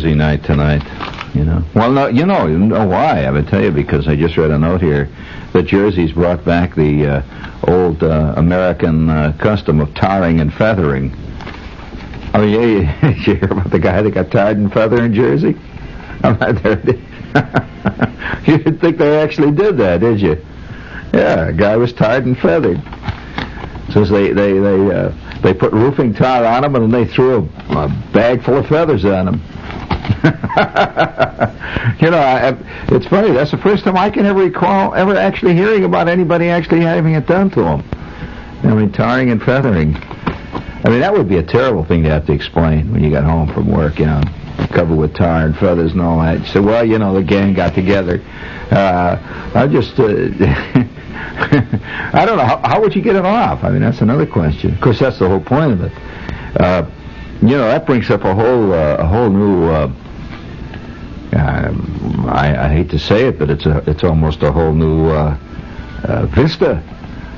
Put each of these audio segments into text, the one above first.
Jersey night tonight. You know. Well, no, you know, you know why? I would tell you because I just read a note here that Jersey's brought back the uh, old uh, American uh, custom of tarring and feathering. Oh yeah, did you hear about the guy that got tarred and feathered in Jersey? You didn't think they actually did that, did you? Yeah, a guy was tarred and feathered. Since they they they uh, they put roofing tar on him and they threw a, a bag full of feathers on him. you know, I, it's funny. That's the first time I can ever recall ever actually hearing about anybody actually having it done to them. I mean, tarring and feathering. I mean, that would be a terrible thing to have to explain when you got home from work, you know, covered with tar and feathers and all that. So, well, you know, the gang got together. Uh, I just, uh, I don't know. How, how, would you get it off? I mean, that's another question. Of course, that's the whole point of it. Uh, you know, that brings up a whole, uh, a whole new. Uh, I, I, hate to say it, but it's a, it's almost a whole new uh, vista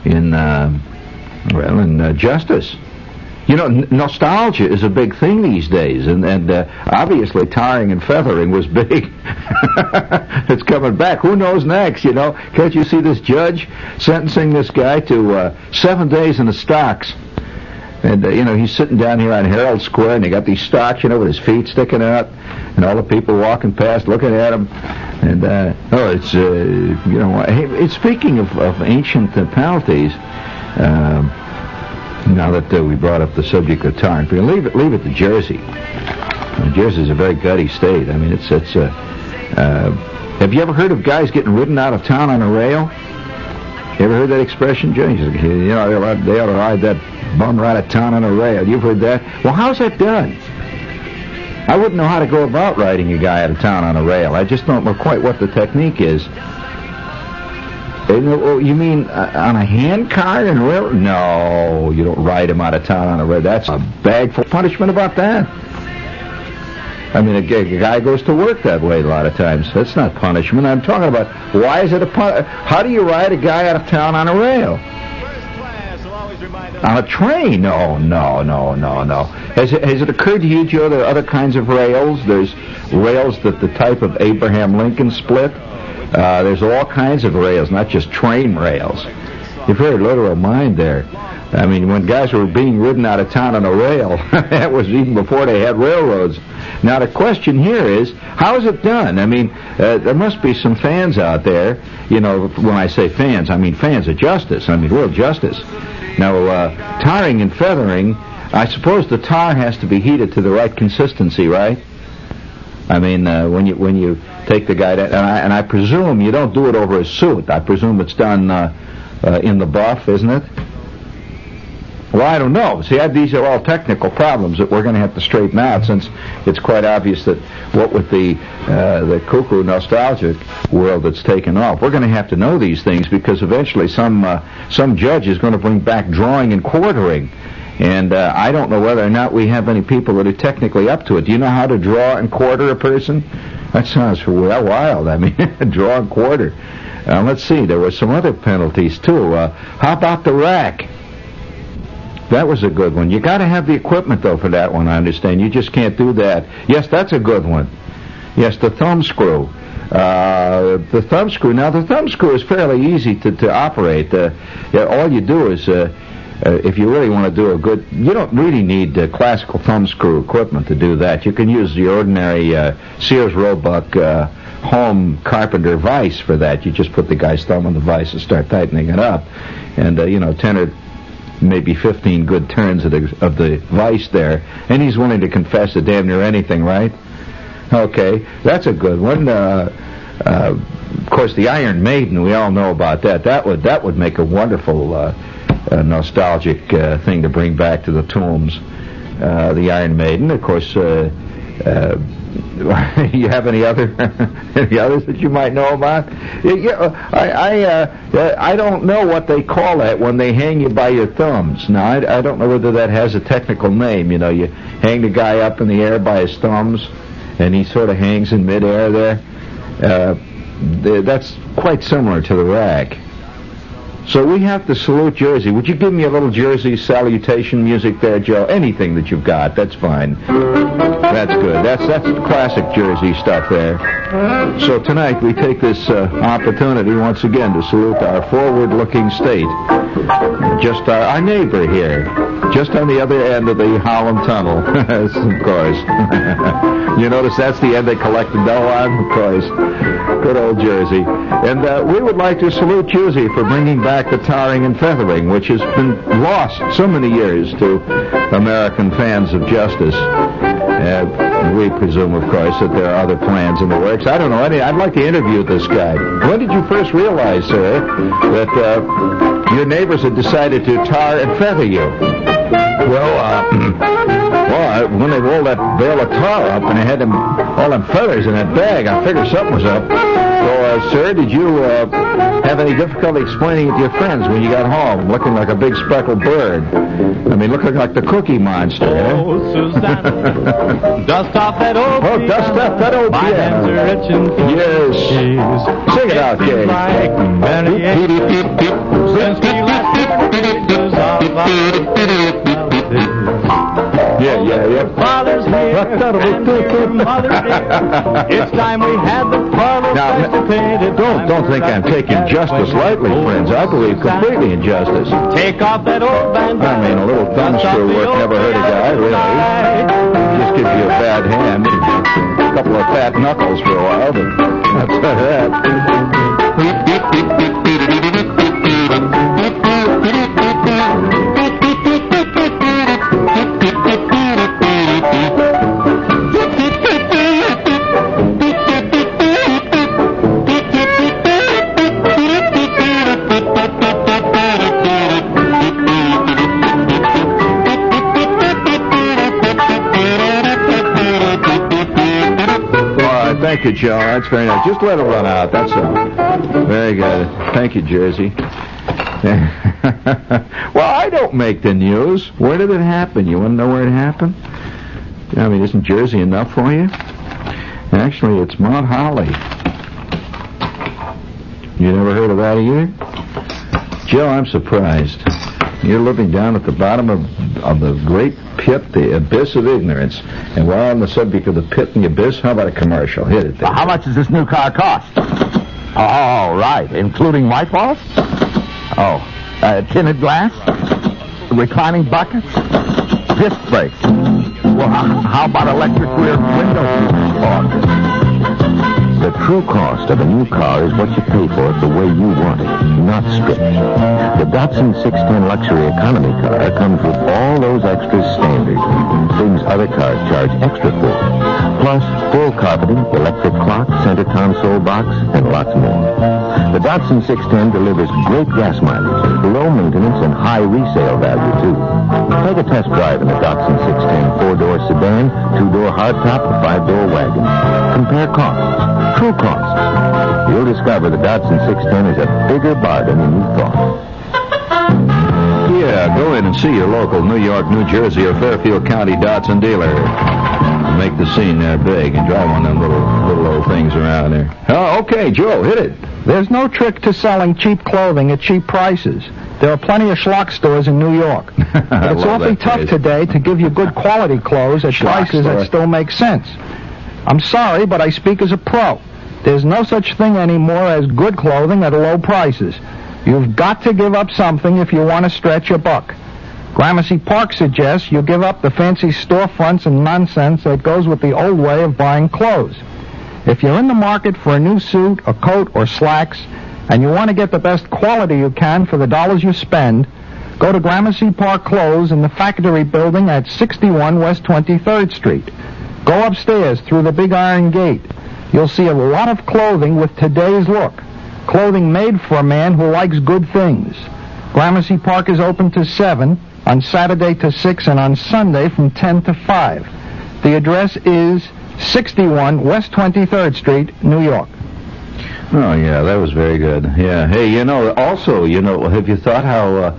in, well, in justice. You know, n- nostalgia is a big thing these days, and and uh, obviously tarring and feathering was big. it's coming back. Who knows next? You know, can't you see this judge sentencing this guy to uh, seven days in the stocks? And uh, you know, he's sitting down here on Herald Square, and they got these stocks, you know, with his feet sticking out, and all the people walking past looking at him. And uh, oh, it's uh, you know, it's speaking of, of ancient uh, penalties. Um, now that uh, we brought up the subject of tar, we leave it, leave it to Jersey. Jersey is a very gutty state. I mean, it's it's. Uh, uh, have you ever heard of guys getting ridden out of town on a rail? You ever heard that expression, James? You know, they ought to ride that bum right out of town on a rail. You've heard that? Well, how's that done? I wouldn't know how to go about riding a guy out of town on a rail. I just don't know quite what the technique is. Oh, you mean uh, on a hand car and rail? No, you don't ride him out of town on a rail. That's a bag for punishment about that. I mean, a, a, guy goes to work that way a lot of times. That's not punishment. I'm talking about why is it a pun- How do you ride a guy out of town on a rail? On a train? No, no, no, no, no. Has it, has it occurred to you, Joe, there are other kinds of rails? There's rails that the type of Abraham Lincoln split. Uh, there's all kinds of rails, not just train rails. You've heard literal mind there. I mean, when guys were being ridden out of town on a rail, that was even before they had railroads. Now the question here is, how is it done? I mean, uh, there must be some fans out there. You know, when I say fans, I mean fans of justice. I mean real justice. Now, uh, tarring and feathering, I suppose the tar has to be heated to the right consistency, right? I mean, uh, when you when you take the guy, to, and, I, and I presume you don't do it over a suit. I presume it's done uh, uh, in the buff, isn't it? Well, I don't know. See, I, these are all technical problems that we're going to have to straighten out, since it's quite obvious that what with the uh, the cuckoo nostalgic world that's taken off, we're going to have to know these things because eventually some uh, some judge is going to bring back drawing and quartering. And uh, I don't know whether or not we have any people that are technically up to it. Do you know how to draw and quarter a person? That sounds well wild. I mean, draw and quarter. Uh, let's see. There were some other penalties too. Uh, how about the rack? That was a good one. You got to have the equipment though for that one. I understand. You just can't do that. Yes, that's a good one. Yes, the thumb screw. Uh, the thumb screw. Now the thumb screw is fairly easy to, to operate. Uh, yeah, all you do is uh, uh, if you really want to do a good, you don't really need uh, classical thumb screw equipment to do that. You can use the ordinary uh, Sears Roebuck uh, home carpenter vise for that. You just put the guy's thumb on the vise and start tightening it up, and uh, you know, ten or maybe 15 good turns of the, of the vise there, and he's willing to confess to damn near anything, right? Okay, that's a good one. Uh, uh, of course, the Iron Maiden, we all know about that. That would that would make a wonderful uh, a nostalgic uh, thing to bring back to the tombs. Uh, the Iron Maiden, of course. Uh, uh you have any other any others that you might know about? Yeah, I I, uh, I don't know what they call that when they hang you by your thumbs. Now I, I don't know whether that has a technical name. You know, you hang the guy up in the air by his thumbs, and he sort of hangs in midair there. Uh, that's quite similar to the rack. So we have to salute Jersey. Would you give me a little Jersey salutation music there, Joe? Anything that you've got, that's fine. That's good. That's that's classic Jersey stuff there. So tonight we take this uh, opportunity once again to salute our forward-looking state, just our, our neighbor here, just on the other end of the Holland Tunnel, of course. you notice that's the end they collect the dough on, of course. Good old Jersey. And uh, we would like to salute Jersey for bringing back the tarring and feathering, which has been lost so many years to American fans of justice. Uh, we presume, of course, that there are other plans in the works. I don't know. Any, I'd like to interview this guy. When did you first realize, sir, that uh, your neighbors had decided to tar and feather you? Well, uh, well, I, when they rolled that bale of tar up and they had them all them feathers in that bag, I figured something was up. Uh, sir, did you uh, have any difficulty explaining it to your friends when you got home, looking like a big speckled bird? I mean, looking like the Cookie Monster, eh? Oh, Susanna, dust off that old Oh, dust off that old My hands are itching Yes. cheese. Sing it out, Gay. like since we last had pictures Yeah, yeah, yeah. Father's here, and dear mother dear. It's time we had the parlor Now, festive. Don't don't think I'm taking justice lightly, friends. I believe completely in justice. Take off that old bandana. I mean, a little thumb screw work never hurt a guy, really. goodbye. Just gives you a bad hand, a couple of fat knuckles for a while, but that's that. Thank you, Joe. That's very nice. Just let it run out. That's all. Very good. Thank you, Jersey. well, I don't make the news. Where did it happen? You want to know where it happened? I mean, isn't Jersey enough for you? Actually, it's Mount Holly. You never heard of that either? Joe, I'm surprised. You're living down at the bottom of, of the great pit, the abyss of ignorance. And while on the subject of the pit and the abyss, how about a commercial? Hit it there. How much does this new car cost? Oh, right. Including white walls? Oh, uh, tinted glass? Reclining buckets? Disc brakes? Well, how, about electric rear window seats? The true cost of a new car is what you pay for it the way you want it, not stripped. The Datsun 610 luxury economy car comes with all those extras standard, things other cars charge extra for. Plus, full carpeting, electric clock, center console box, and lots more. The Datsun 610 delivers great gas mileage, low maintenance, and high resale value, too. Take a test drive in the Datsun 610 four-door sedan, two-door hardtop, or five-door wagon. Compare costs, true costs. You'll discover the Datsun 610 is a bigger bargain than you thought. Yeah, go in and see your local New York, New Jersey, or Fairfield County Datsun dealer. Make the scene there big and drive one of them little, little old things around there. Oh, okay, Joe, hit it. There's no trick to selling cheap clothing at cheap prices. There are plenty of schlock stores in New York. But it's awfully tough phrase. today to give you good quality clothes at Schlock prices store. that still make sense. I'm sorry, but I speak as a pro. There's no such thing anymore as good clothing at low prices. You've got to give up something if you want to stretch your buck. Gramercy Park suggests you give up the fancy storefronts and nonsense that goes with the old way of buying clothes. If you're in the market for a new suit, a coat, or slacks, and you want to get the best quality you can for the dollars you spend, go to Gramercy Park Clothes in the factory building at 61 West 23rd Street. Go upstairs through the big iron gate. You'll see a lot of clothing with today's look. Clothing made for a man who likes good things. Gramercy Park is open to 7, on Saturday to 6, and on Sunday from 10 to 5. The address is 61 West 23rd Street, New York. Oh yeah, that was very good. Yeah. Hey, you know, also, you know, have you thought how uh,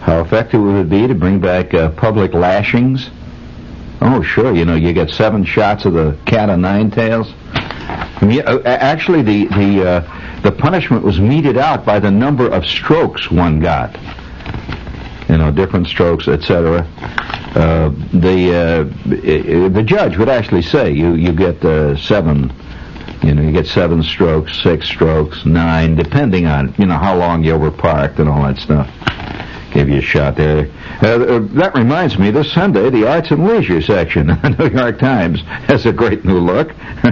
how effective it would be to bring back uh, public lashings? Oh, sure. You know, you get seven shots of the cat o' nine tails. Mean, uh, actually, the the uh, the punishment was meted out by the number of strokes one got. You know, different strokes, etc. Uh, the uh, the judge would actually say you you get uh, seven. You know, you get seven strokes, six strokes, nine, depending on you know how long you were parked and all that stuff. Give you a shot there. Uh, uh, that reminds me, this Sunday, the Arts and Leisure section of the New York Times has a great new look.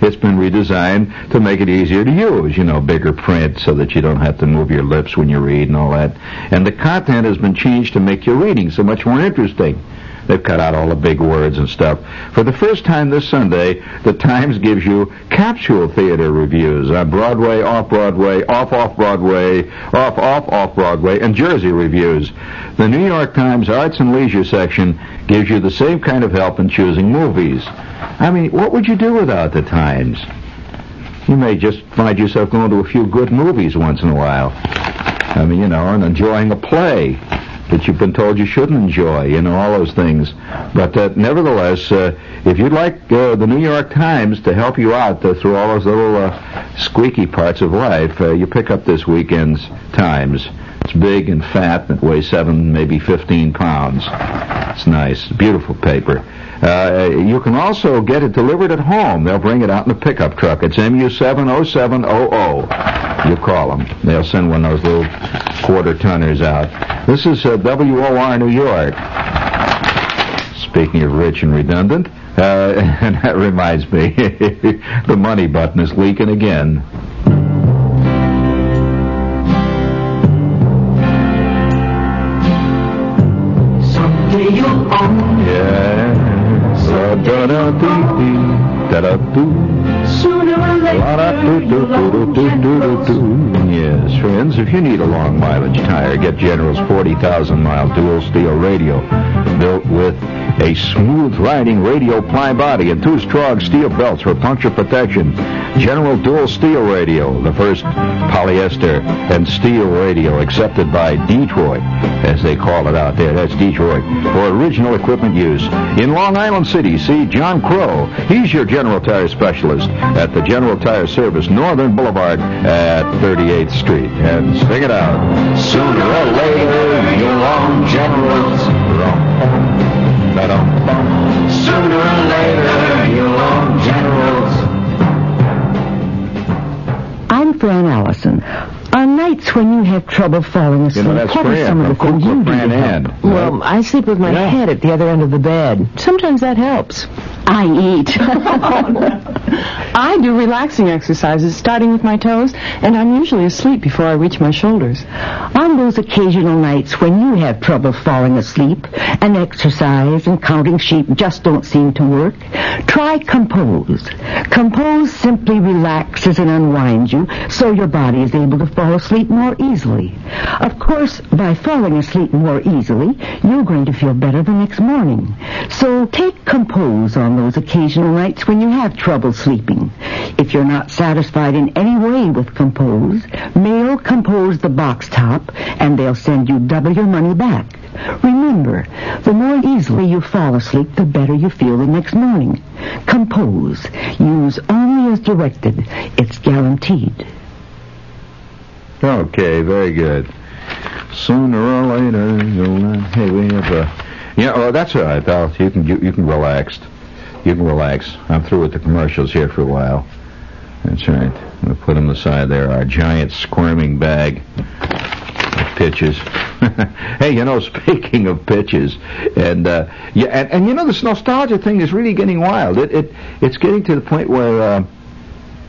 it's been redesigned to make it easier to use, you know, bigger print so that you don't have to move your lips when you read and all that. And the content has been changed to make your reading so much more interesting. They've cut out all the big words and stuff. For the first time this Sunday, the Times gives you capsule theater reviews on Broadway, off Broadway, off off Broadway, off off off Broadway, and Jersey reviews. The New York Times Arts and Leisure section gives you the same kind of help in choosing movies. I mean, what would you do without the Times? You may just find yourself going to a few good movies once in a while. I mean, you know, and enjoying a play that you've been told you shouldn't enjoy, you know, all those things. But uh, nevertheless, uh, if you'd like uh, the New York Times to help you out uh, through all those little uh, squeaky parts of life, uh, you pick up this weekend's Times. It's big and fat, and it weighs seven, maybe 15 pounds. It's nice, beautiful paper. Uh, you can also get it delivered at home. They'll bring it out in a pickup truck. It's MU70700. You call them. They'll send one of those little quarter tonners out. This is uh, WOR New York. Speaking of rich and redundant, uh, and that reminds me, the money button is leaking again. Yes, friends, if you need a long mileage tire, get General's 40,000 mile dual steel radial. Built with a smooth riding radial ply body and two strong steel belts for puncture protection. General dual steel radial, the first polyester and steel radial accepted by Detroit, as they call it out there. That's Detroit, for original equipment use. In Long Island City, see John Crow. He's your General Tire specialist at the General Tire Service, Northern Boulevard at 38th Street. And stick it out. Sooner or later, you'll own General's. Da-dum-bum. Sooner or later, General's. I'm Fran Allison. On nights when you have trouble falling You asleep, know, that's what are Fran some of the things you Cook do to Ann. help? Well, I sleep with my Yeah. head at the other end of the bed. Sometimes that helps. I eat. I do relaxing exercises, starting with my toes, and I'm usually asleep before I reach my shoulders. On those occasional nights when you have trouble falling asleep and exercise and counting sheep just don't seem to work, try Compoz. Compoz simply relaxes and unwinds you so your body is able to fall asleep more easily. Of course, by falling asleep more easily, you're going to feel better the next morning. So take Compoz on those occasional nights when you have trouble sleeping. If you're not satisfied in any way with Compoz, mail Compoz the box top and they'll send you double your money back. Remember, the more easily you fall asleep, the better you feel the next morning. Compoz. Use only as directed. It's guaranteed. Okay, very good. Sooner or later, you'll. Hey, we have a. Yeah, oh, that's all right, pal. You can you, you can relax. You can relax. I'm through with the commercials here for a while. That's right. I'm gonna put them aside there. Our giant squirming bag of pitches. hey, you know, speaking of pitches, and uh, yeah, and, and you know, this nostalgia thing is really getting wild. It it it's getting to the point where uh,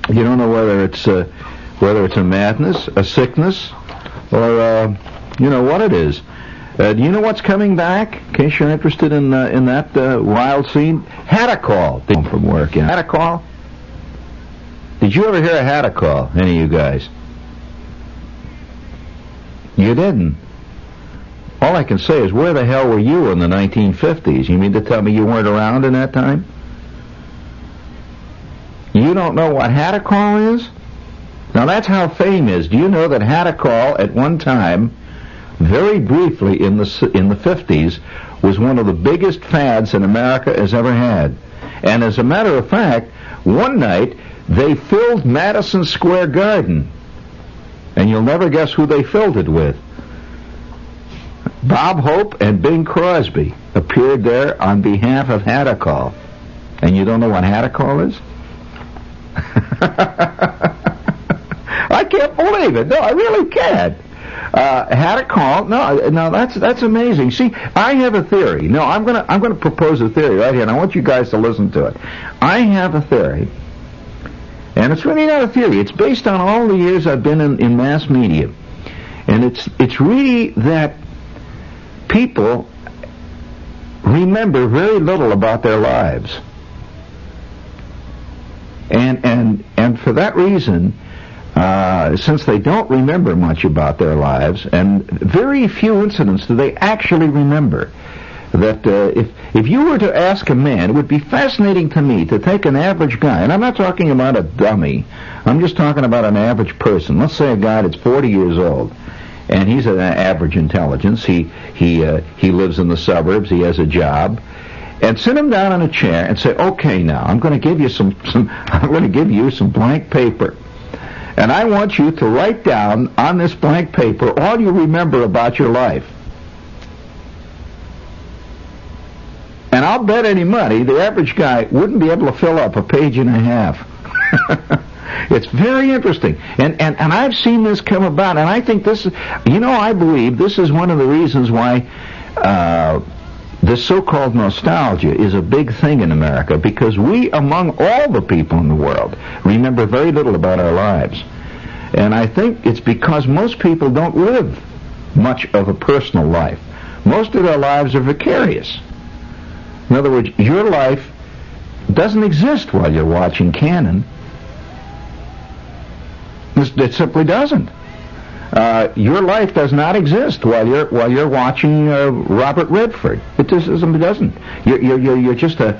you don't know whether it's uh, whether it's a madness, a sickness, or uh, you know what it is. Uh, do you know what's coming back? In case you're interested in uh, in that uh, wild scene, had a call from work. Yeah, Hadacol. Did you ever hear a Hadacol? Any of you guys? You didn't. All I can say is, where the hell were you in the 1950s? You mean to tell me you weren't around in that time? You don't know what Hadacol is? Now that's how fame is. Do you know that Hadacol at one time, very briefly in the in the 50s, was one of the biggest fads that America has ever had. And as a matter of fact, one night they filled Madison Square Garden And you'll never guess who they filled it with. Bob Hope and Bing Crosby appeared there on behalf of Hadacol. And you don't know what Hadacol is? I can't believe it. No, I really can't. Uh, Hadacol, no, no, that's that's amazing. See, I have a theory. No, I'm gonna I'm gonna propose a theory right here, and I want you guys to listen to it. I have a theory, and it's really not a theory. It's based on all the years I've been in, in mass media, and it's it's really that people remember very little about their lives. And and and for that reason, uh, since they don't remember much about their lives, and very few incidents do they actually remember. That uh, if if you were to ask a man, it would be fascinating to me to take an average guy, and I'm not talking about a dummy, I'm just talking about an average person. Let's say a guy that's 40 years old, and he's an average intelligence. He he uh, he lives in the suburbs. He has a job, and sit him down in a chair and say, "Okay, now I'm going to give you some some I'm going to give you some blank paper." And I want you to write down on this blank paper all you remember about your life. And I'll bet any money the average guy wouldn't be able to fill up a page and a half. it's very interesting. And, and, and I've seen this come about, and I think this is, you know, I believe this is one of the reasons why uh, this so-called nostalgia is a big thing in America because we, among all the people in the world, remember very little about our lives. And I think it's because most people don't live much of a personal life. Most of their lives are vicarious. In other words, your life doesn't exist while you're watching Cannon. It simply doesn't. Uh, your life does not exist while you're while you're watching uh, Robert Redford. It just. It doesn't. You're, you're, you're just a,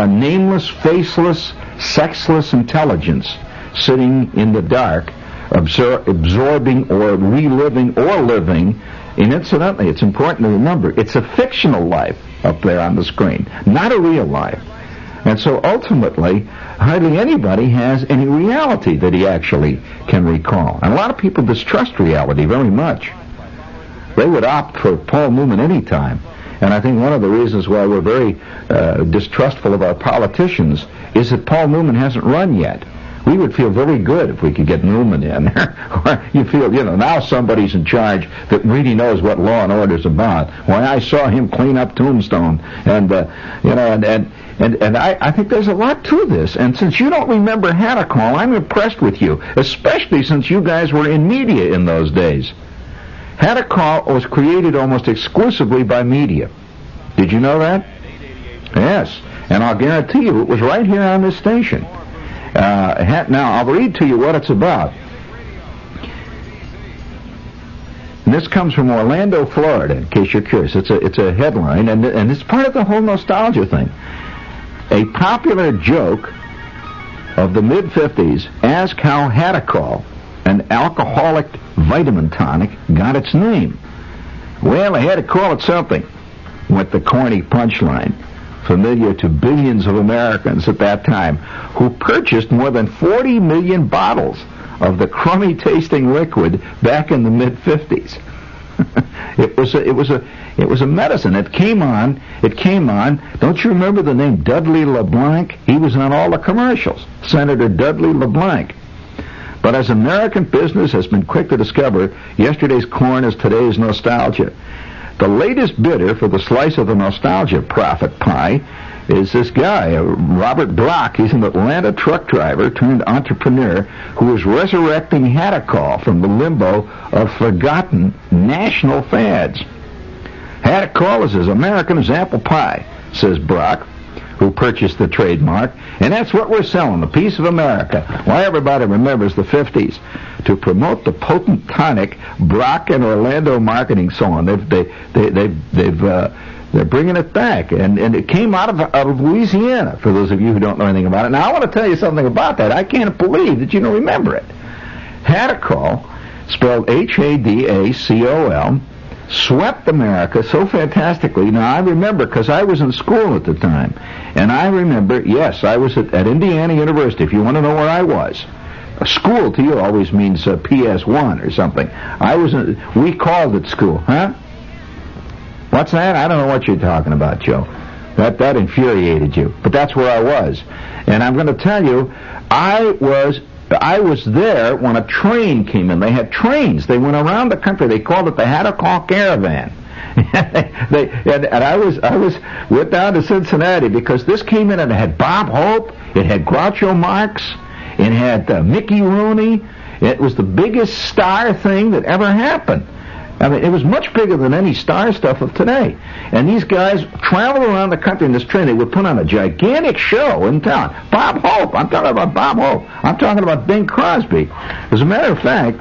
a nameless, faceless, sexless intelligence sitting in the dark, absor- absorbing or reliving or living. And incidentally, it's important to remember it's a fictional life up there on the screen, not a real life. And so ultimately, hardly anybody has any reality that he actually can recall. And a lot of people distrust reality very much. They would opt for Paul Newman any time. And I think one of the reasons why we're very uh, distrustful of our politicians is that Paul Newman hasn't run yet. We would feel very good if we could get Newman in. you feel, you know, now somebody's in charge that really knows what law and order is about. Why, I saw him clean up Tombstone, and uh, you know, and and and, and I, I think there's a lot to this. And since you don't remember Hadacol, I'm impressed with you, especially since you guys were in media in those days. Hadacol was created almost exclusively by media. Did you know that? Yes. And I'll guarantee you it was right here on this station. Uh, now, I'll read to you what it's about. This comes from Orlando, Florida, in case you're curious. It's a, it's a headline, and, and it's part of the whole nostalgia thing. A popular joke of the mid-50s, ask how Hadacol, an alcoholic vitamin tonic, got its name. Well, I had to call it something, went the corny punchline familiar to billions of Americans at that time, who purchased more than 40 million bottles of the crummy tasting liquid back in the mid 50s. it was a, it was a it was a medicine. It came on. It came on. Don't you remember the name Dudley LeBlanc? He was on all the commercials. Senator Dudley LeBlanc. But as American business has been quick to discover, yesterday's corn is today's nostalgia. The latest bidder for the slice of the nostalgia profit pie is this guy, Robert Brock. He's an Atlanta truck driver turned entrepreneur who is resurrecting Hadacol from the limbo of forgotten national fads. Hadacol is as American as apple pie, says Brock, who purchased the trademark, and that's what we're selling, a piece of America. Why everybody remembers the 50s to promote the potent tonic Brock and Orlando marketing song. They've they they they've, they've uh, they're bringing it back, and and it came out of out of Louisiana. For those of you who don't know anything about it, now I want to tell you something about that. I can't believe that you don't remember it. Hadacol, spelled H A D A C O L, swept America so fantastically. Now I remember because I was in school at the time, and I remember. Yes, I was at, at Indiana University. If you want to know where I was. School to you always means uh, PS1 or something. I was, in, we called it school, huh? What's that? I don't know what you're talking about, Joe. That that infuriated you, but that's where I was, and I'm going to tell you, I was I was there when a train came in. They had trains. They went around the country. They called it the Hadacol Caravan. they, and, and I was I was went down to Cincinnati because this came in and it had Bob Hope, it had Groucho Marx, it had uh, Mickey Rooney. It was the biggest star thing that ever happened. I mean, it was much bigger than any star stuff of today. And these guys traveled around the country in this train. They would put on a gigantic show in town. Bob Hope. I'm talking about Bob Hope. I'm talking about Bing Crosby. As a matter of fact,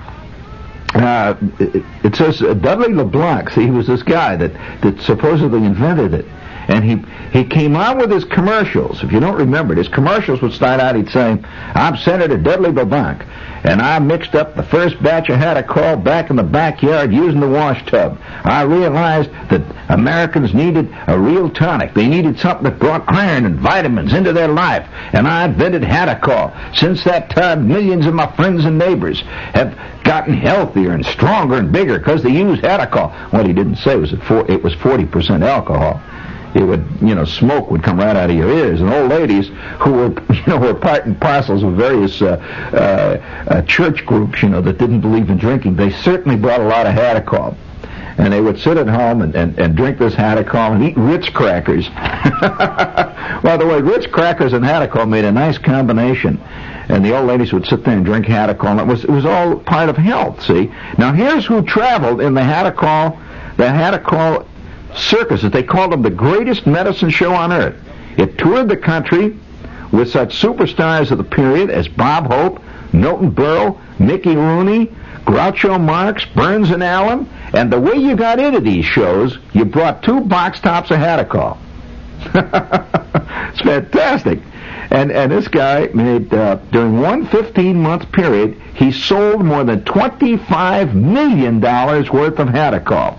uh, it, it says uh, Dudley LeBlanc. See, he was this guy that, that supposedly invented it. And he, he came out with his commercials. If you don't remember it, his commercials would start out, he'd say, I'm Senator Dudley LeBlanc, and I mixed up the first batch I Hadacol back in the backyard using the wash tub. I realized that Americans needed a real tonic. They needed something that brought iron and vitamins into their life, and I invented Hadacol. Since that time, millions of my friends and neighbors have gotten healthier and stronger and bigger because they used Hadacol. What he didn't say was that it was 40% alcohol it would, you know, smoke would come right out of your ears. And old ladies who were, you know, were part and parcels of various uh, uh, uh, church groups, you know, that didn't believe in drinking, they certainly brought a lot of Hadacol. And they would sit at home and, and, and drink this Hadacol and eat Ritz crackers. By the way, Ritz crackers and Hadacol made a nice combination. And the old ladies would sit there and drink. And it was, it was all part of health, see? Now here's who traveled in the Hadacol, the Hadacol circuses. They called them the greatest medicine show on earth. It toured the country with such superstars of the period as Bob Hope, Milton Berle, Mickey Rooney, Groucho Marx, Burns and Allen. And the way you got into these shows, you brought two box tops of Hadacol. it's fantastic. And and this guy made uh, during one 15 month period, he sold more than 25 million dollars worth of Hadacol.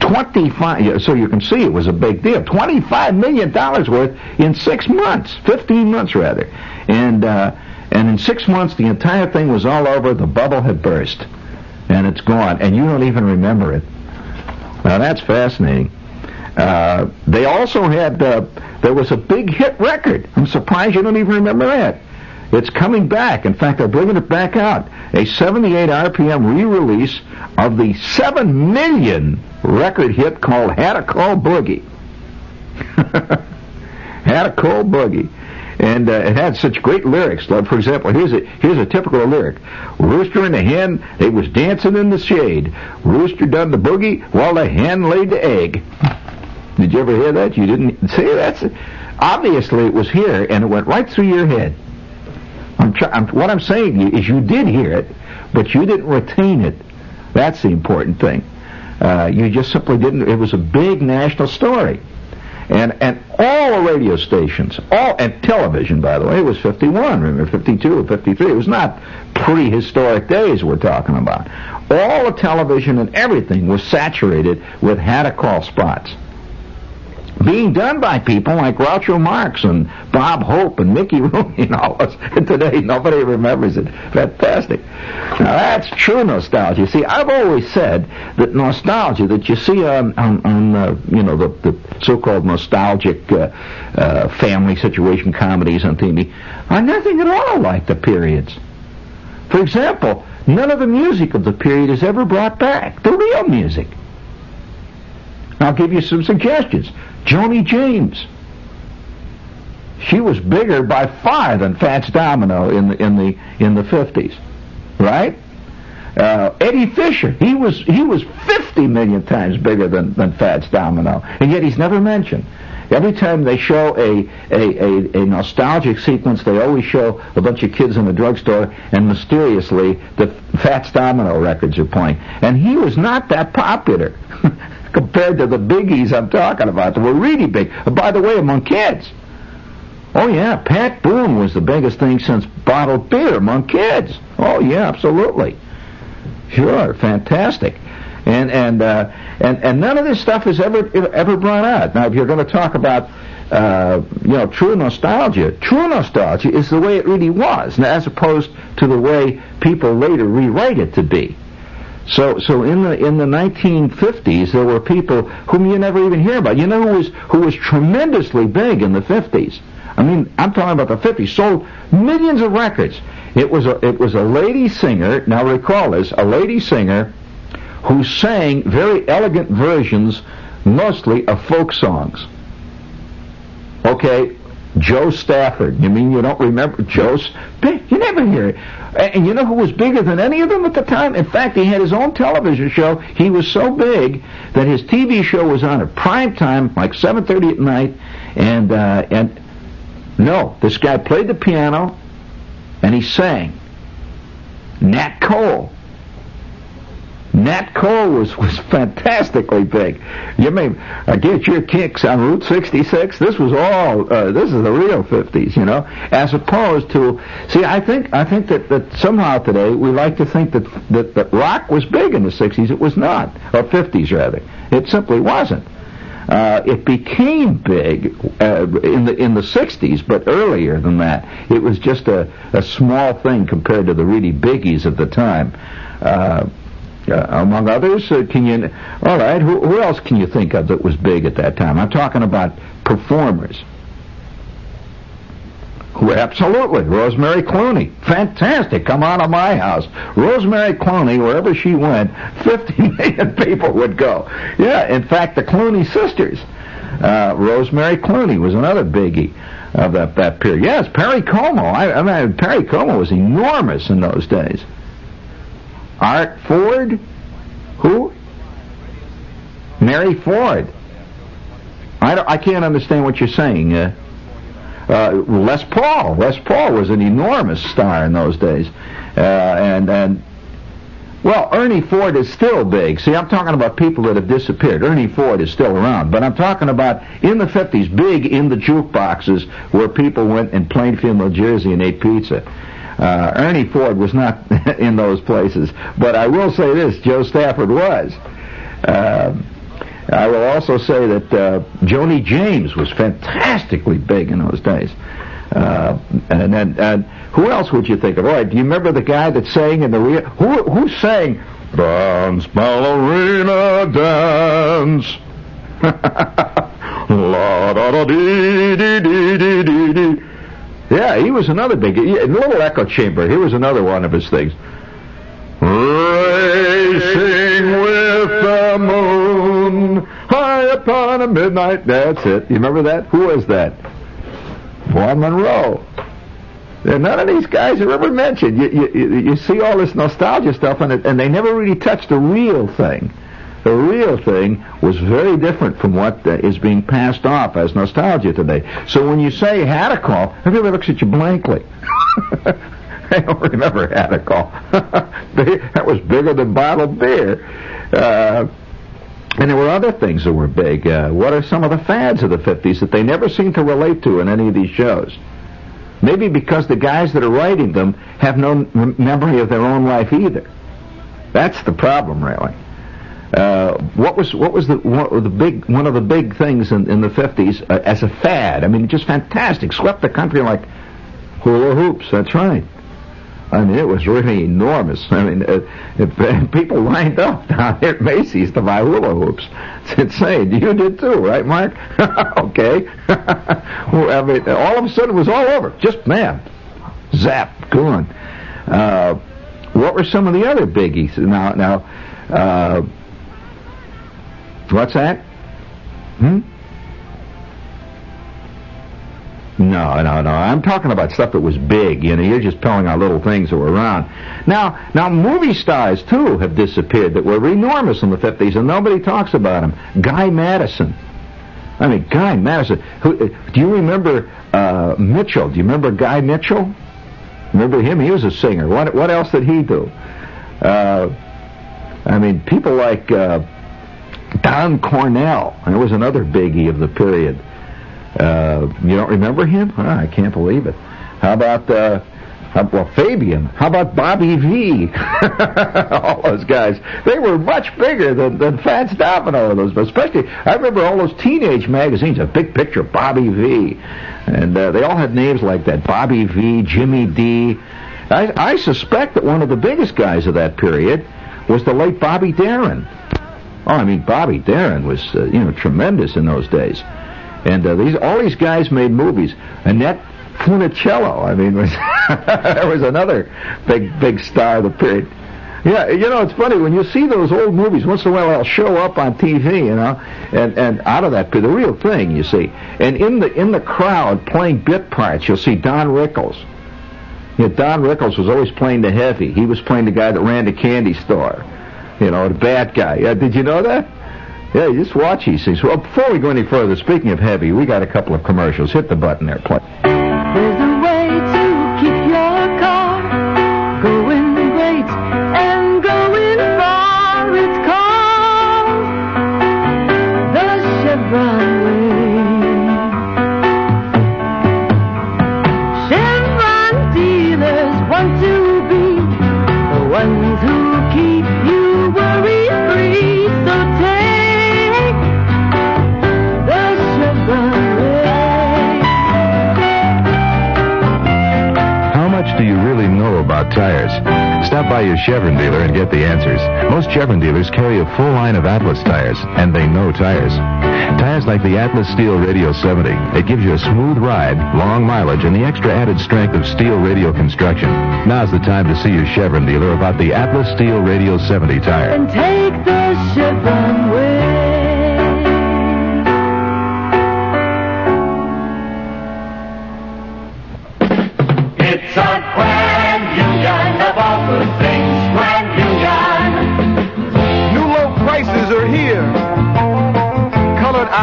25, so you can see it was a big deal. $25 million worth in six months, 15 months rather. And, uh, and in six months, the entire thing was all over. The bubble had burst. And it's gone. And you don't even remember it. Now that's fascinating. Uh, they also had, uh, there was a big hit record. I'm surprised you don't even remember that. It's coming back. In fact, they're bringing it back out. A 78 RPM re-release of the 7 million record hit called Hadacol Boogie. Hadacol Boogie. And uh, it had such great lyrics. Like, for example, here's a here's a typical lyric: Rooster and the hen, they was dancing in the shade. Rooster done the boogie while the hen laid the egg. Did you ever hear that? You didn't see that's obviously it was here and it went right through your head. I'm, try, I'm what I'm saying to you is you did hear it, but you didn't retain it. That's the important thing. Uh, you just simply didn't. It was a big national story, and and all the radio stations, all and television, by the way, it was 51. Remember, 52 or 53. It was not prehistoric days we're talking about. All the television and everything was saturated with Hadacol spots being done by people like Groucho Marx and Bob Hope and Mickey Rooney and all us. Today nobody remembers it. Fantastic. Now that's true nostalgia. See, I've always said that nostalgia that you see on, on, on uh, you know, the, the so-called nostalgic uh, uh, family situation comedies on TV are nothing at all like the periods. For example, none of the music of the period is ever brought back. The real music. I'll give you some suggestions. Joni James. She was bigger by far than Fats Domino in the in the in the fifties, right? Uh, Eddie Fisher, he was he was 50 million times bigger than, than Fats Domino, and yet he's never mentioned. Every time they show a, a, a, a, nostalgic sequence, they always show a bunch of kids in a drugstore, and mysteriously the Fats Domino records are playing. And he was not that popular. compared to the biggies I'm talking about that were really big. by the way, among kids. Oh yeah, Pat Boone was the biggest thing since bottled beer among kids. Oh yeah, absolutely. Sure, fantastic. And and uh, and and none of this stuff is ever ever brought out. Now, if you're going to talk about uh, you know, true nostalgia. True nostalgia is the way it really was, as opposed to the way people later rewrite it to be. So, so in the in the 1950s, there were people whom you never even hear about. You know who was who was tremendously big in the 50s. I mean, I'm talking about the 50s. Sold millions of records. It was a it was a lady singer. Now recall this: a lady singer who sang very elegant versions, mostly of folk songs. Okay, Jo Stafford. You mean you don't remember Joe? Big. You never hear it. And you know who was bigger than any of them at the time? In fact, he had his own television show. He was so big that his TV show was on at prime time, like 7:30 at night. And uh, and no, this guy played the piano and he sang. Nat Cole. Nat Cole was, was fantastically big. You mean uh, get your kicks on Route 66? This was all. Uh, this is the real 50s, you know. As opposed to, see, I think I think that, that somehow today we like to think that, that that rock was big in the 60s. It was not, or 50s rather. It simply wasn't. Uh, it became big uh, in the in the 60s, but earlier than that, it was just a, a small thing compared to the really biggies of the time. Uh, uh, among others, uh, can you? All right, who, who else can you think of that was big at that time? I'm talking about performers. Who absolutely, Rosemary Clooney, fantastic. Come out of my house, Rosemary Clooney. Wherever she went, 50 million people would go. Yeah, in fact, the Clooney sisters. Uh, Rosemary Clooney was another biggie of that, that period. Yes, Perry Como. I, I mean, Perry Como was enormous in those days. Art Ford? Who? Mary Ford. I, I can't understand what you're saying. Uh, uh, Les Paul. Les Paul was an enormous star in those days. Uh, and, and, well, Ernie Ford is still big. See, I'm talking about people that have disappeared. Ernie Ford is still around. But I'm talking about in the 50s, big in the jukeboxes where people went in Plainfield, New Jersey and ate pizza. Uh, Ernie Ford was not in those places, but I will say this: Jo Stafford was. Uh, I will also say that uh, Joni James was fantastically big in those days. Uh, and then, and who else would you think of? All right, do you remember the guy that sang in the real? Who who sang? Dance, ballerina, dance. La da da dee dee dee dee dee dee. Yeah, he was another big. Yeah, Little Echo Chamber. Here was another one of his things. Racing with the moon high upon a midnight. That's it. You remember that? Who was that? Vaughn Monroe. And none of these guys are ever mentioned. You, you, you see all this nostalgia stuff, and, it, and they never really touched the real thing. The real thing was very different from what uh, is being passed off as nostalgia today. So when you say Hadacol, everybody looks at you blankly. I don't remember Hadacol. that was bigger than bottled beer. Uh, and there were other things that were big. Uh, what are some of the fads of the 50s that they never seem to relate to in any of these shows? Maybe because the guys that are writing them have no memory of their own life either. That's the problem, really. Uh, what was what was the one, the big one of the big things in, in the 50s uh, as a fad? I mean, just fantastic, swept the country like hula hoops. That's right. I mean, it was really enormous. I mean, uh, people lined up down here at Macy's to buy hula hoops. It's insane. You did too, right, Mark? okay. well, I mean, all of a sudden it was all over. Just man, zap, gone. Uh, what were some of the other biggies? Now, now. Uh, What's that? Hmm? No, no, no. I'm talking about stuff that was big. You know, you're just pulling out little things that were around. Now, now, movie stars too have disappeared that were enormous in the 50s, and nobody talks about them. Guy Madison. I mean, Guy Madison. Who, do you remember uh, Mitchell? Do you remember Guy Mitchell? Remember him? He was a singer. What what else did he do? Uh, I mean, people like. Uh, Don Cornell. There was another biggie of the period. Uh, you don't remember him? Oh, I can't believe it. How about uh, Uh, well, Fabian. How about Bobby Vee? all those guys. They were much bigger than, than Fats Domino. Those, but especially, I remember all those teenage magazines. A big picture Bobby Vee, and uh, they all had names like that: Bobby Vee, Jimmy D. I, I suspect that one of the biggest guys of that period was the late Bobby Darin. Oh, I mean, Bobby Darin was, uh, you know, tremendous in those days. And uh, these all these guys made movies. Annette Funicello, I mean, was there was another big big star of the period. Yeah, you know, it's funny when you see those old movies. Once in a while, they'll show up on TV, you know, and and out of that, the real thing, you see. And in the in the crowd playing bit parts, you'll see Don Rickles. Yeah, Don Rickles was always playing the heavy. He was playing the guy that ran the candy store. You know, the bad guy. Yeah, did you know that? Yeah, just watch these things. Well, before we go any further, speaking of heavy, we got a couple of commercials. Hit the button there, play. Tires? Stop by your Chevron dealer and get the answers. Most Chevron dealers carry a full line of Atlas tires, and they know tires. Tires like the Atlas Steel Radial 70. It gives you a smooth ride, long mileage, and the extra added strength of steel radial construction. Now's the time to see your Chevron dealer about the Atlas Steel Radial 70 tire. and take the Chevron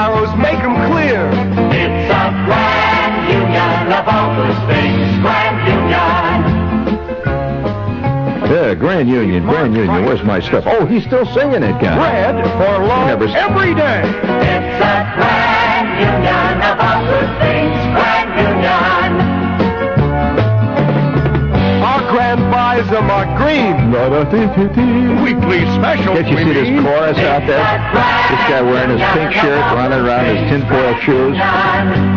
arrows make them clear. It's a grand union of all good things. Grand union. Yeah, Grand Union, Grand Union. Where's my stuff? Oh, he's still singing it, guy. Bread for low Never- every day. It's a grand union buys them are green. Weekly special. Can't you see this chorus out there? This guy wearing his pink shirt, running around his tinfoil shoes.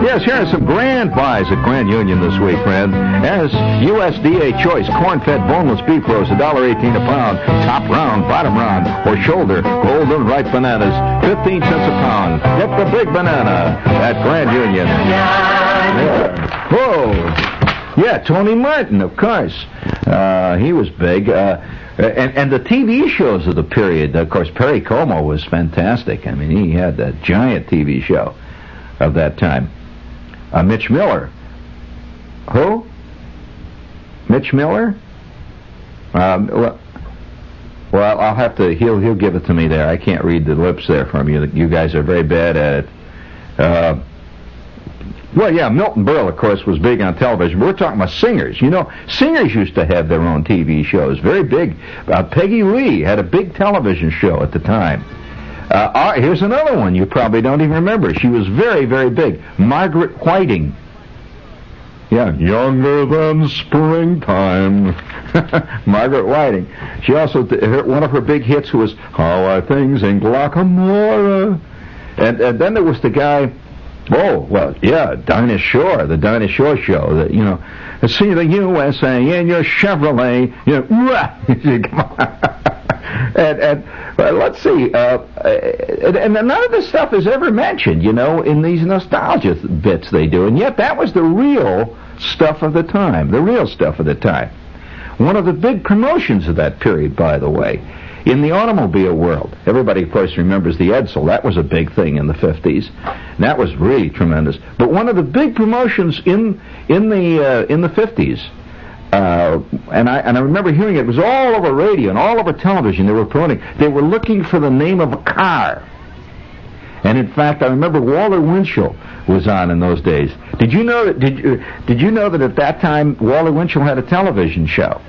Yes, here are some grand buys at Grand Union this week, friend. As USDA choice corn-fed boneless beef roast, $1.18 a pound. Top round, bottom round, or shoulder, golden ripe bananas, 15 cents a pound. Get the big banana at Grand Union. Yeah. Whoa. Yeah, Tony Martin, of course. Uh, he was big. Uh, and, and the TV shows of the period, of course, Perry Como was fantastic. I mean, he had that giant TV show of that time. Uh, Mitch Miller. Who? Mitch Miller? Um, well, well, I'll have to. He'll he'll give it to me there. I can't read the lips there from you. You guys are very bad at it. Uh, well, yeah, Milton Berle, of course, was big on television. We're talking about singers. You know, singers used to have their own TV shows. Very big. Uh, Peggy Lee had a big television show at the time. Uh, uh, here's another one you probably don't even remember. She was very, very big. Margaret Whiting. Yeah, younger than springtime. Margaret Whiting. She also one of her big hits was "How Are Things in Glocca Morra," and and then there was the guy. Oh well, yeah, Dinah Shore, the Dinah Shore show. You know, see the USA in your Chevrolet. You know, come on. and and let's see, uh, and, and none of this stuff is ever mentioned, you know, in these nostalgia bits they do, and yet that was the real stuff of the time, the real stuff of the time. One of the big promotions of that period, by the way, in the automobile world. Everybody, of course, remembers the Edsel. That was a big thing in the 50s. And that was really tremendous. But one of the big promotions in in the uh, in the 50s, uh, and I and I remember hearing it, it was all over radio and all over television. They were promoting. They were looking for the name of a car. And in fact, I remember Walter Winchell was on in those days. Did you know that? Did you did you know that at that time Walter Winchell had a television show?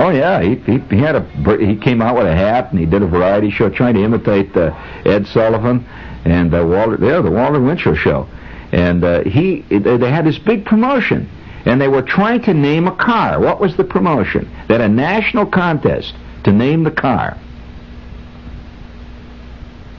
Oh yeah, he, he he had a he came out with a hat and he did a variety show trying to imitate uh, Ed Sullivan and uh, Walter. Yeah, the Walter Winchell show, and uh, he they, had this big promotion, and they were trying to name a car. What was the promotion? Had a national contest to name the car.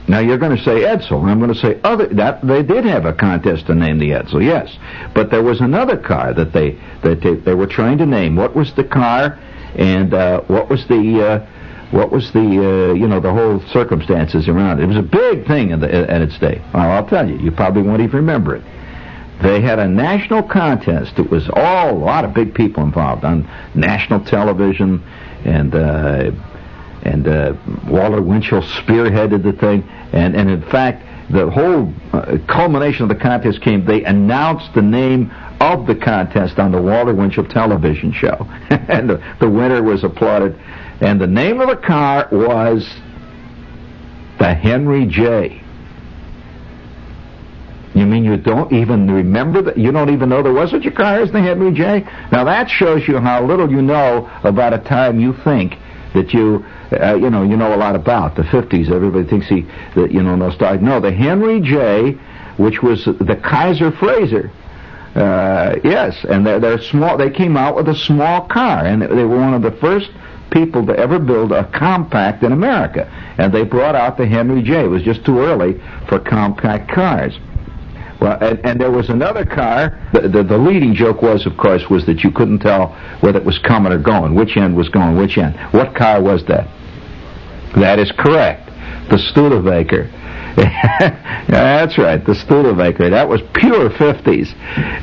Now you're going to say Edsel, I'm going to say other. That they did have a contest to name the Edsel, yes, but there was another car that they that they, they were trying to name. What was the car, and uh, what was the uh, what was the uh, you know the whole circumstances around it? It was a big thing in the, at its day. Well, I'll tell you, you probably won't even remember it. They had a national contest. It was all a lot of big people involved on national television, and uh, and uh, Walter Winchell spearheaded the thing. And and in fact, the whole uh, culmination of the contest came. They announced the name of the contest on the Walter Winchell television show, and the, the winner was applauded. And the name of the car was the Henry J. You mean you don't even remember that? You don't even know there was such a car as the Henry J? Now that shows you how little you know about a time you think that you, uh, you know, you know a lot about the 50s. Everybody thinks he, that you know, nostalgic. No, the Henry J, which was the Kaiser Frazer. Uh, yes, and they're, they're small. They came out with a small car, and they were one of the first people to ever build a compact in America. And they brought out the Henry J. It was just too early for compact cars. Well, and, and there was another car. The, the, the leading joke was, of course, was that you couldn't tell whether it was coming or going, which end was going, which end. What car was that? That is correct. The Studebaker. Yeah, that's right, the Studebaker. That was pure 50s.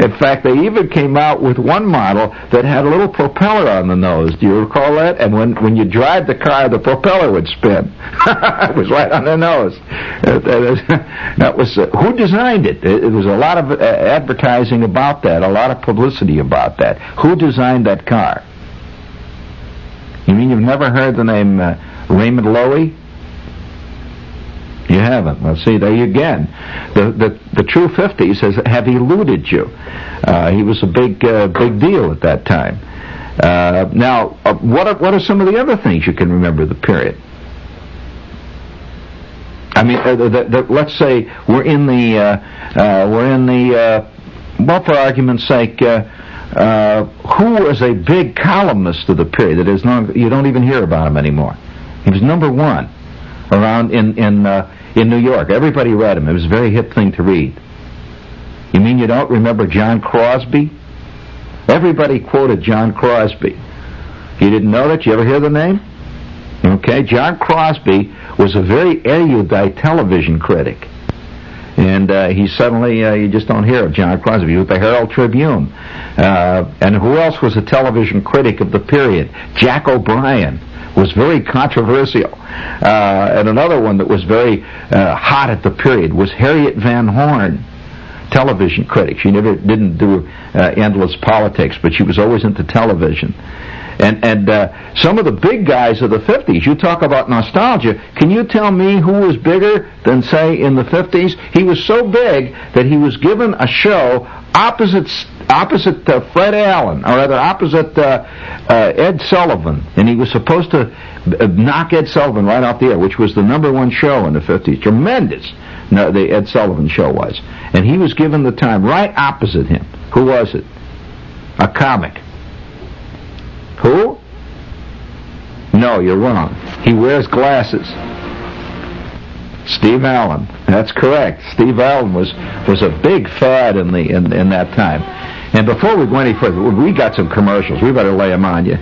In fact, they even came out with one model that had a little propeller on the nose. Do you recall that? And when, when you drive the car, the propeller would spin. it was right on the nose. That was uh, who designed it? It was a lot of uh, advertising about that, a lot of publicity about that. Who designed that car? You mean you've never heard the name uh, Raymond Loewy? You haven't. Well, see, there you again. The the the true fifties has have eluded you. Uh, he was a big uh, big deal at that time. Uh, now, uh, what are, what are some of the other things you can remember the period? I mean, uh, the, the, let's say we're in the uh, we're in the well, for argument's sake, who was a big columnist of the period that is not you don't even hear about him anymore. He was number one around in in uh, in New York. Everybody read him. It was a very hip thing to read. You mean you don't remember John Crosby? Everybody quoted John Crosby. You didn't know that? You ever hear the name? Okay, John Crosby was a very erudite television critic. And uh, he suddenly, uh, you just don't hear of John Crosby. He was the Herald Tribune. Uh, and who else was a television critic of the period? Jack O'Brian was very controversial. Uh, and another one that was very uh, hot at the period was Harriet Van Horne television critic. She never didn't do uh, endless politics, but she was always into television. And and uh, some of the big guys of the 50s, you talk about nostalgia. Can you tell me who was bigger than say in the 50s? He was so big that he was given a show opposite opposite uh, Fred Allen, or rather opposite uh, uh, Ed Sullivan, and he was supposed to uh, knock Ed Sullivan right off the air, which was the number one show in the 50s. Tremendous. No, the Ed Sullivan show was, and he was given the time right opposite him. Who was it? A comic. Who? No, you're wrong. He wears glasses. Steve Allen. That's correct. Steve Allen was was a big fad in the in, in that time. And before we go any further, we got some commercials. We better lay them on you.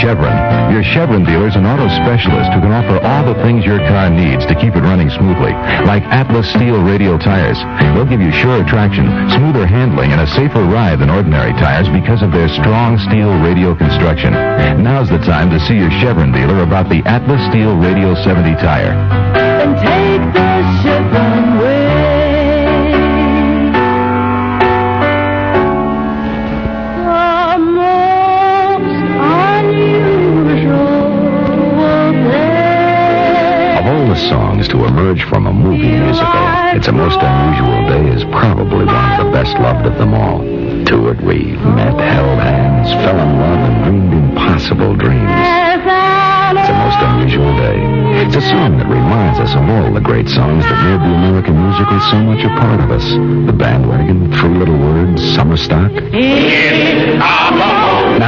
Chevron. Your Chevron dealer is an auto specialist who can offer all the things your car needs to keep it running smoothly, like Atlas steel radial tires. They'll give you sure traction, smoother handling, and a safer ride than ordinary tires because of their strong steel radial construction. Now's the time to see your Chevron dealer about the Atlas steel radial 70 tire. A movie musical. It's a most unusual day is probably one of the best loved of them all. To it we met, held hands, fell in love, and dreamed impossible dreams. It's a most unusual day. It's a song that reminds us of all the great songs that made the American musical so much a part of us. The Bandwagon, Three Little Words, Summer Stock.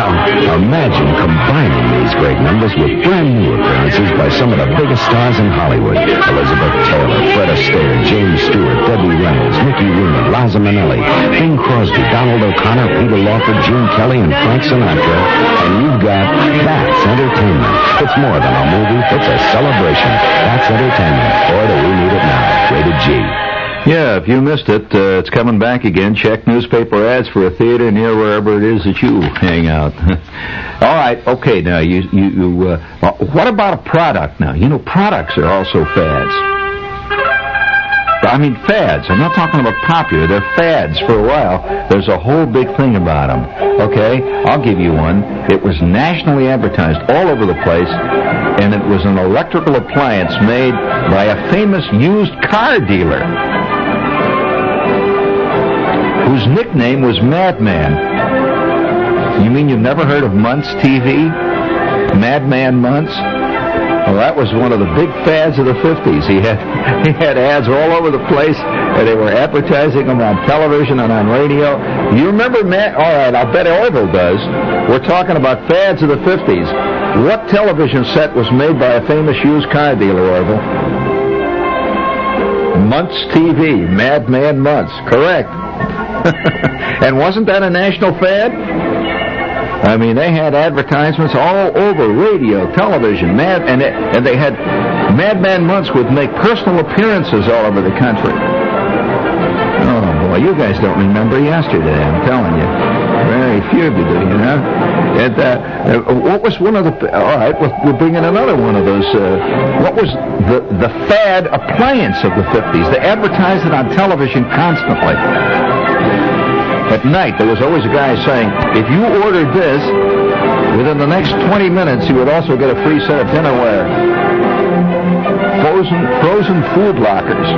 Imagine combining these great numbers with brand new appearances by some of the biggest stars in Hollywood. Elizabeth Taylor, Fred Astaire, James Stewart, Debbie Reynolds, Mickey Rooney, Liza Minnelli, Bing Crosby, Donald O'Connor, Peter Lawford, Gene Kelly, and Frank Sinatra. And you've got That's Entertainment. It's more than a movie. It's a celebration. That's entertainment. Boy, do we need it now. Rated G. Yeah, if you missed it, uh, it's coming back again. Check newspaper ads for a theater near wherever it is that you hang out. All right, okay. Now, you you, you uh, what about a product? Now, you know, products are also fads. I mean, fads. I'm not talking about popular. They're fads for a while. There's a whole big thing about them. Okay, I'll give you one. It was nationally advertised all over the place, and it was an electrical appliance made by a famous used car dealer whose nickname was Madman. You mean you've never heard of Muntz TV? Madman Muntz? Well, that was one of the big fads of the 50s. He had he had ads all over the place, and they were advertising them on television and on radio. You remember Matt? All right, I'll bet Orville does. We're talking about fads of the 50s. What television set was made by a famous used car dealer, Orville? Muntz TV, Madman Muntz, correct. and wasn't that a national fad? I mean, they had advertisements all over radio, television, mad, and it, and they had Madman Muntz would make personal appearances all over the country. Oh boy, you guys don't remember yesterday. I'm telling you, very few of you do. You know. And uh, uh, what was one of the? All right, we're bringing another one of those. Uh, what was the the fad appliance of the 50s? They advertised it on television constantly. At night, there was always a guy saying, if you ordered this, within the next 20 minutes, you would also get a free set of dinnerware. Frozen, frozen food lockers.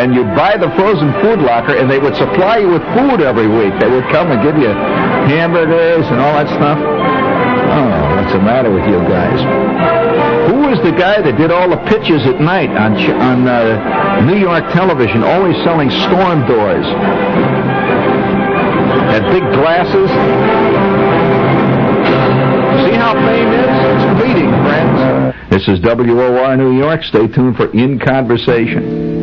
And you'd buy the frozen food locker, and they would supply you with food every week. They would come and give you hamburgers and all that stuff. Oh, what's the matter with you guys? Who was the guy that did all the pitches at night on on uh, New York television, always selling storm doors? Had big glasses. See how fame is? It's fleeting, friends. This is WOR New York. Stay tuned for In Conversation.